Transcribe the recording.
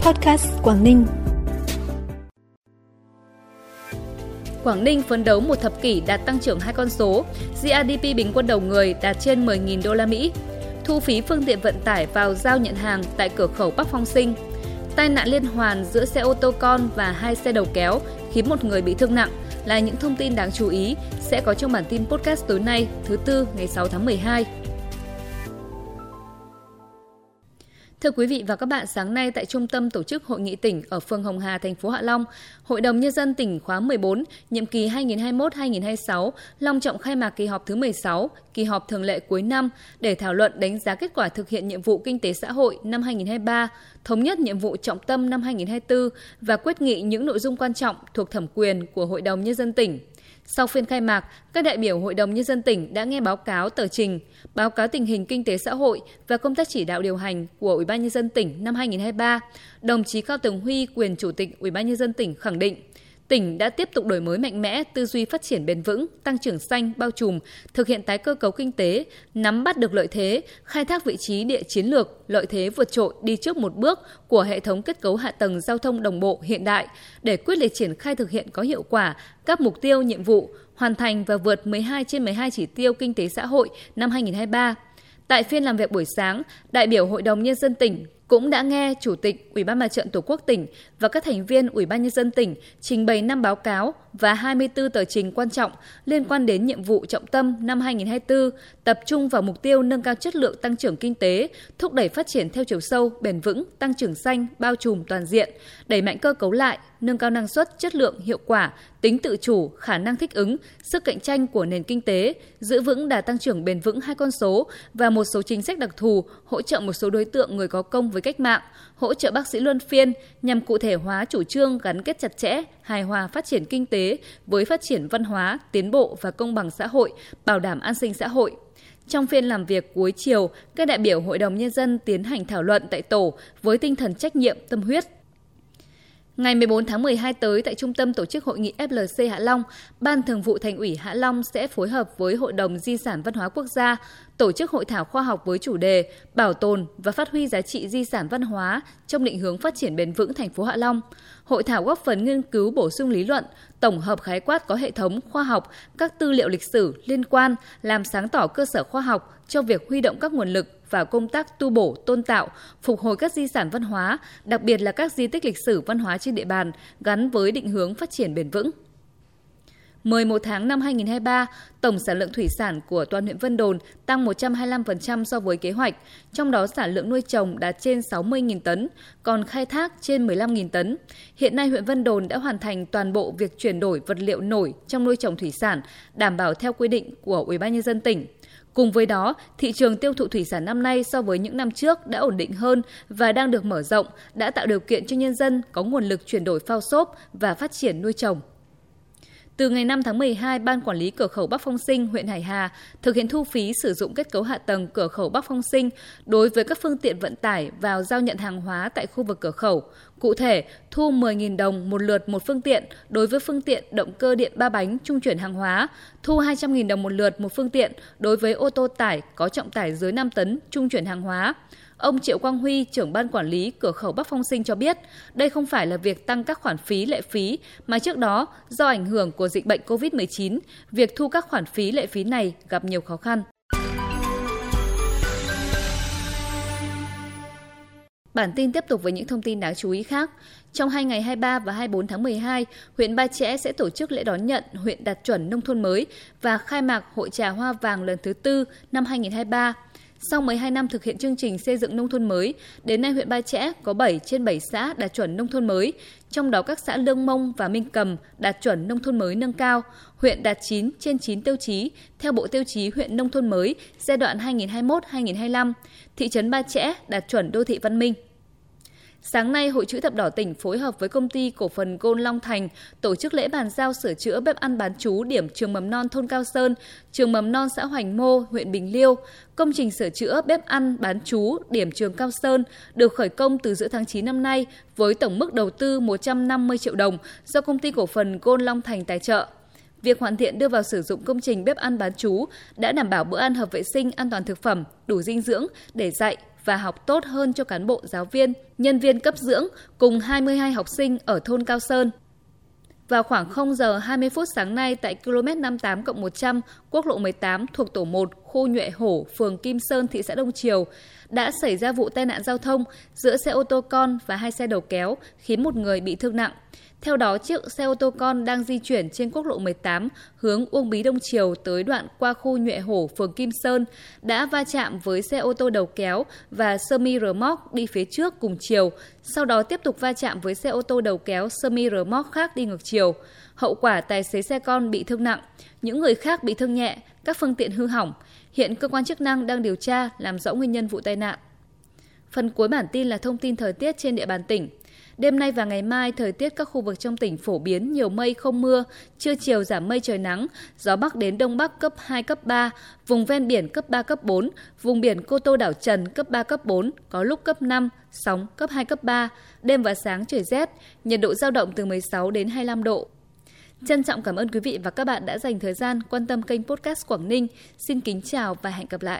Podcast Quảng Ninh. Quảng Ninh phấn đấu một thập kỷ đạt tăng trưởng hai con số, GDP bình quân đầu người đạt trên 10.000 đô la Mỹ. Thu phí phương tiện vận tải vào giao nhận hàng tại cửa khẩu Bắc Phong Sinh. Tai nạn liên hoàn giữa xe ô tô con và hai xe đầu kéo khiến một người bị thương nặng là những thông tin đáng chú ý sẽ có trong bản tin podcast tối nay, thứ tư ngày 6 tháng 12. Thưa quý vị và các bạn, sáng nay tại Trung tâm Tổ chức Hội nghị tỉnh ở phường Hồng Hà, thành phố Hạ Long, Hội đồng Nhân dân tỉnh khóa 14, nhiệm kỳ 2021-2026, long trọng khai mạc kỳ họp thứ 16, kỳ họp thường lệ cuối năm để thảo luận đánh giá kết quả thực hiện nhiệm vụ kinh tế xã hội năm 2023, thống nhất nhiệm vụ trọng tâm năm 2024 và quyết nghị những nội dung quan trọng thuộc thẩm quyền của Hội đồng Nhân dân tỉnh. Sau phiên khai mạc, các đại biểu Hội đồng Nhân dân tỉnh đã nghe báo cáo tờ trình, báo cáo tình hình kinh tế xã hội và công tác chỉ đạo điều hành của Ủy ban Nhân dân tỉnh năm 2023. Đồng chí Cao Tường Huy, quyền Chủ tịch Ủy ban Nhân dân tỉnh khẳng định, tỉnh đã tiếp tục đổi mới mạnh mẽ tư duy phát triển bền vững, tăng trưởng xanh, bao trùm, thực hiện tái cơ cấu kinh tế, nắm bắt được lợi thế, khai thác vị trí địa chiến lược, lợi thế vượt trội đi trước một bước của hệ thống kết cấu hạ tầng giao thông đồng bộ hiện đại để quyết liệt triển khai thực hiện có hiệu quả các mục tiêu nhiệm vụ, hoàn thành và vượt 12 trên 12 chỉ tiêu kinh tế xã hội năm 2023. Tại phiên làm việc buổi sáng, đại biểu Hội đồng Nhân dân tỉnh cũng đã nghe Chủ tịch Ủy ban Mặt trận Tổ quốc tỉnh và các thành viên Ủy ban Nhân dân tỉnh trình bày năm báo cáo và 24 tờ trình quan trọng liên quan đến nhiệm vụ trọng tâm năm 2024, tập trung vào mục tiêu nâng cao chất lượng tăng trưởng kinh tế, thúc đẩy phát triển theo chiều sâu, bền vững, tăng trưởng xanh, bao trùm toàn diện, đẩy mạnh cơ cấu lại, nâng cao năng suất, chất lượng, hiệu quả, tính tự chủ, khả năng thích ứng, sức cạnh tranh của nền kinh tế, giữ vững đà tăng trưởng bền vững hai con số và một số chính sách đặc thù hỗ trợ một số đối tượng người có công với cách mạng, hỗ trợ bác sĩ luân phiên nhằm cụ thể hóa chủ trương gắn kết chặt chẽ, hài hòa phát triển kinh tế với phát triển văn hóa, tiến bộ và công bằng xã hội, bảo đảm an sinh xã hội. Trong phiên làm việc cuối chiều, các đại biểu Hội đồng Nhân dân tiến hành thảo luận tại tổ với tinh thần trách nhiệm, tâm huyết, Ngày 14 tháng 12 tới tại Trung tâm Tổ chức Hội nghị FLC Hạ Long, Ban Thường vụ Thành ủy Hạ Long sẽ phối hợp với Hội đồng Di sản Văn hóa Quốc gia tổ chức hội thảo khoa học với chủ đề Bảo tồn và phát huy giá trị di sản văn hóa trong định hướng phát triển bền vững thành phố Hạ Long. Hội thảo góp phần nghiên cứu bổ sung lý luận, tổng hợp khái quát có hệ thống khoa học, các tư liệu lịch sử liên quan, làm sáng tỏ cơ sở khoa học cho việc huy động các nguồn lực vào công tác tu bổ, tôn tạo, phục hồi các di sản văn hóa, đặc biệt là các di tích lịch sử văn hóa trên địa bàn gắn với định hướng phát triển bền vững. 11 tháng năm 2023, tổng sản lượng thủy sản của toàn huyện Vân Đồn tăng 125% so với kế hoạch, trong đó sản lượng nuôi trồng đạt trên 60.000 tấn, còn khai thác trên 15.000 tấn. Hiện nay huyện Vân Đồn đã hoàn thành toàn bộ việc chuyển đổi vật liệu nổi trong nuôi trồng thủy sản, đảm bảo theo quy định của Ủy ban nhân dân tỉnh. Cùng với đó, thị trường tiêu thụ thủy sản năm nay so với những năm trước đã ổn định hơn và đang được mở rộng, đã tạo điều kiện cho nhân dân có nguồn lực chuyển đổi phao xốp và phát triển nuôi trồng. Từ ngày 5 tháng 12, Ban Quản lý Cửa khẩu Bắc Phong Sinh, huyện Hải Hà thực hiện thu phí sử dụng kết cấu hạ tầng cửa khẩu Bắc Phong Sinh đối với các phương tiện vận tải vào giao nhận hàng hóa tại khu vực cửa khẩu. Cụ thể, thu 10.000 đồng một lượt một phương tiện đối với phương tiện động cơ điện ba bánh trung chuyển hàng hóa, thu 200.000 đồng một lượt một phương tiện đối với ô tô tải có trọng tải dưới 5 tấn trung chuyển hàng hóa. Ông Triệu Quang Huy, trưởng ban quản lý cửa khẩu Bắc Phong Sinh cho biết, đây không phải là việc tăng các khoản phí lệ phí, mà trước đó, do ảnh hưởng của dịch bệnh COVID-19, việc thu các khoản phí lệ phí này gặp nhiều khó khăn. Bản tin tiếp tục với những thông tin đáng chú ý khác. Trong hai ngày 23 và 24 tháng 12, huyện Ba Chẽ sẽ tổ chức lễ đón nhận huyện đạt chuẩn nông thôn mới và khai mạc hội trà hoa vàng lần thứ tư năm 2023. Sau 12 năm thực hiện chương trình xây dựng nông thôn mới, đến nay huyện Ba Chẽ có 7 trên 7 xã đạt chuẩn nông thôn mới, trong đó các xã Lương Mông và Minh Cầm đạt chuẩn nông thôn mới nâng cao, huyện đạt 9 trên 9 tiêu chí theo Bộ Tiêu chí huyện nông thôn mới giai đoạn 2021-2025, thị trấn Ba Chẽ đạt chuẩn đô thị văn minh. Sáng nay, Hội chữ thập đỏ tỉnh phối hợp với công ty cổ phần Gôn Long Thành tổ chức lễ bàn giao sửa chữa bếp ăn bán chú điểm trường mầm non thôn Cao Sơn, trường mầm non xã Hoành Mô, huyện Bình Liêu. Công trình sửa chữa bếp ăn bán chú điểm trường Cao Sơn được khởi công từ giữa tháng 9 năm nay với tổng mức đầu tư 150 triệu đồng do công ty cổ phần Gôn Long Thành tài trợ. Việc hoàn thiện đưa vào sử dụng công trình bếp ăn bán chú đã đảm bảo bữa ăn hợp vệ sinh, an toàn thực phẩm, đủ dinh dưỡng để dạy và học tốt hơn cho cán bộ giáo viên, nhân viên cấp dưỡng cùng 22 học sinh ở thôn Cao Sơn. Vào khoảng 0 giờ 20 phút sáng nay tại km 58 100 quốc lộ 18 thuộc tổ 1 khu Nhuệ Hổ, phường Kim Sơn, thị xã Đông Triều đã xảy ra vụ tai nạn giao thông giữa xe ô tô con và hai xe đầu kéo khiến một người bị thương nặng. Theo đó, chiếc xe ô tô con đang di chuyển trên quốc lộ 18 hướng Uông Bí Đông Triều tới đoạn qua khu Nhuệ Hổ, phường Kim Sơn đã va chạm với xe ô tô đầu kéo và sơ mi rơ móc đi phía trước cùng chiều, sau đó tiếp tục va chạm với xe ô tô đầu kéo sơ mi rơ móc khác đi ngược chiều. Hậu quả tài xế xe con bị thương nặng, những người khác bị thương nhẹ, các phương tiện hư hỏng. Hiện cơ quan chức năng đang điều tra làm rõ nguyên nhân vụ tai nạn. Phần cuối bản tin là thông tin thời tiết trên địa bàn tỉnh. Đêm nay và ngày mai, thời tiết các khu vực trong tỉnh phổ biến nhiều mây không mưa, trưa chiều giảm mây trời nắng, gió bắc đến đông bắc cấp 2, cấp 3, vùng ven biển cấp 3, cấp 4, vùng biển Cô Tô đảo Trần cấp 3, cấp 4, có lúc cấp 5, sóng cấp 2, cấp 3, đêm và sáng trời rét, nhiệt độ giao động từ 16 đến 25 độ. Trân trọng cảm ơn quý vị và các bạn đã dành thời gian quan tâm kênh podcast Quảng Ninh. Xin kính chào và hẹn gặp lại.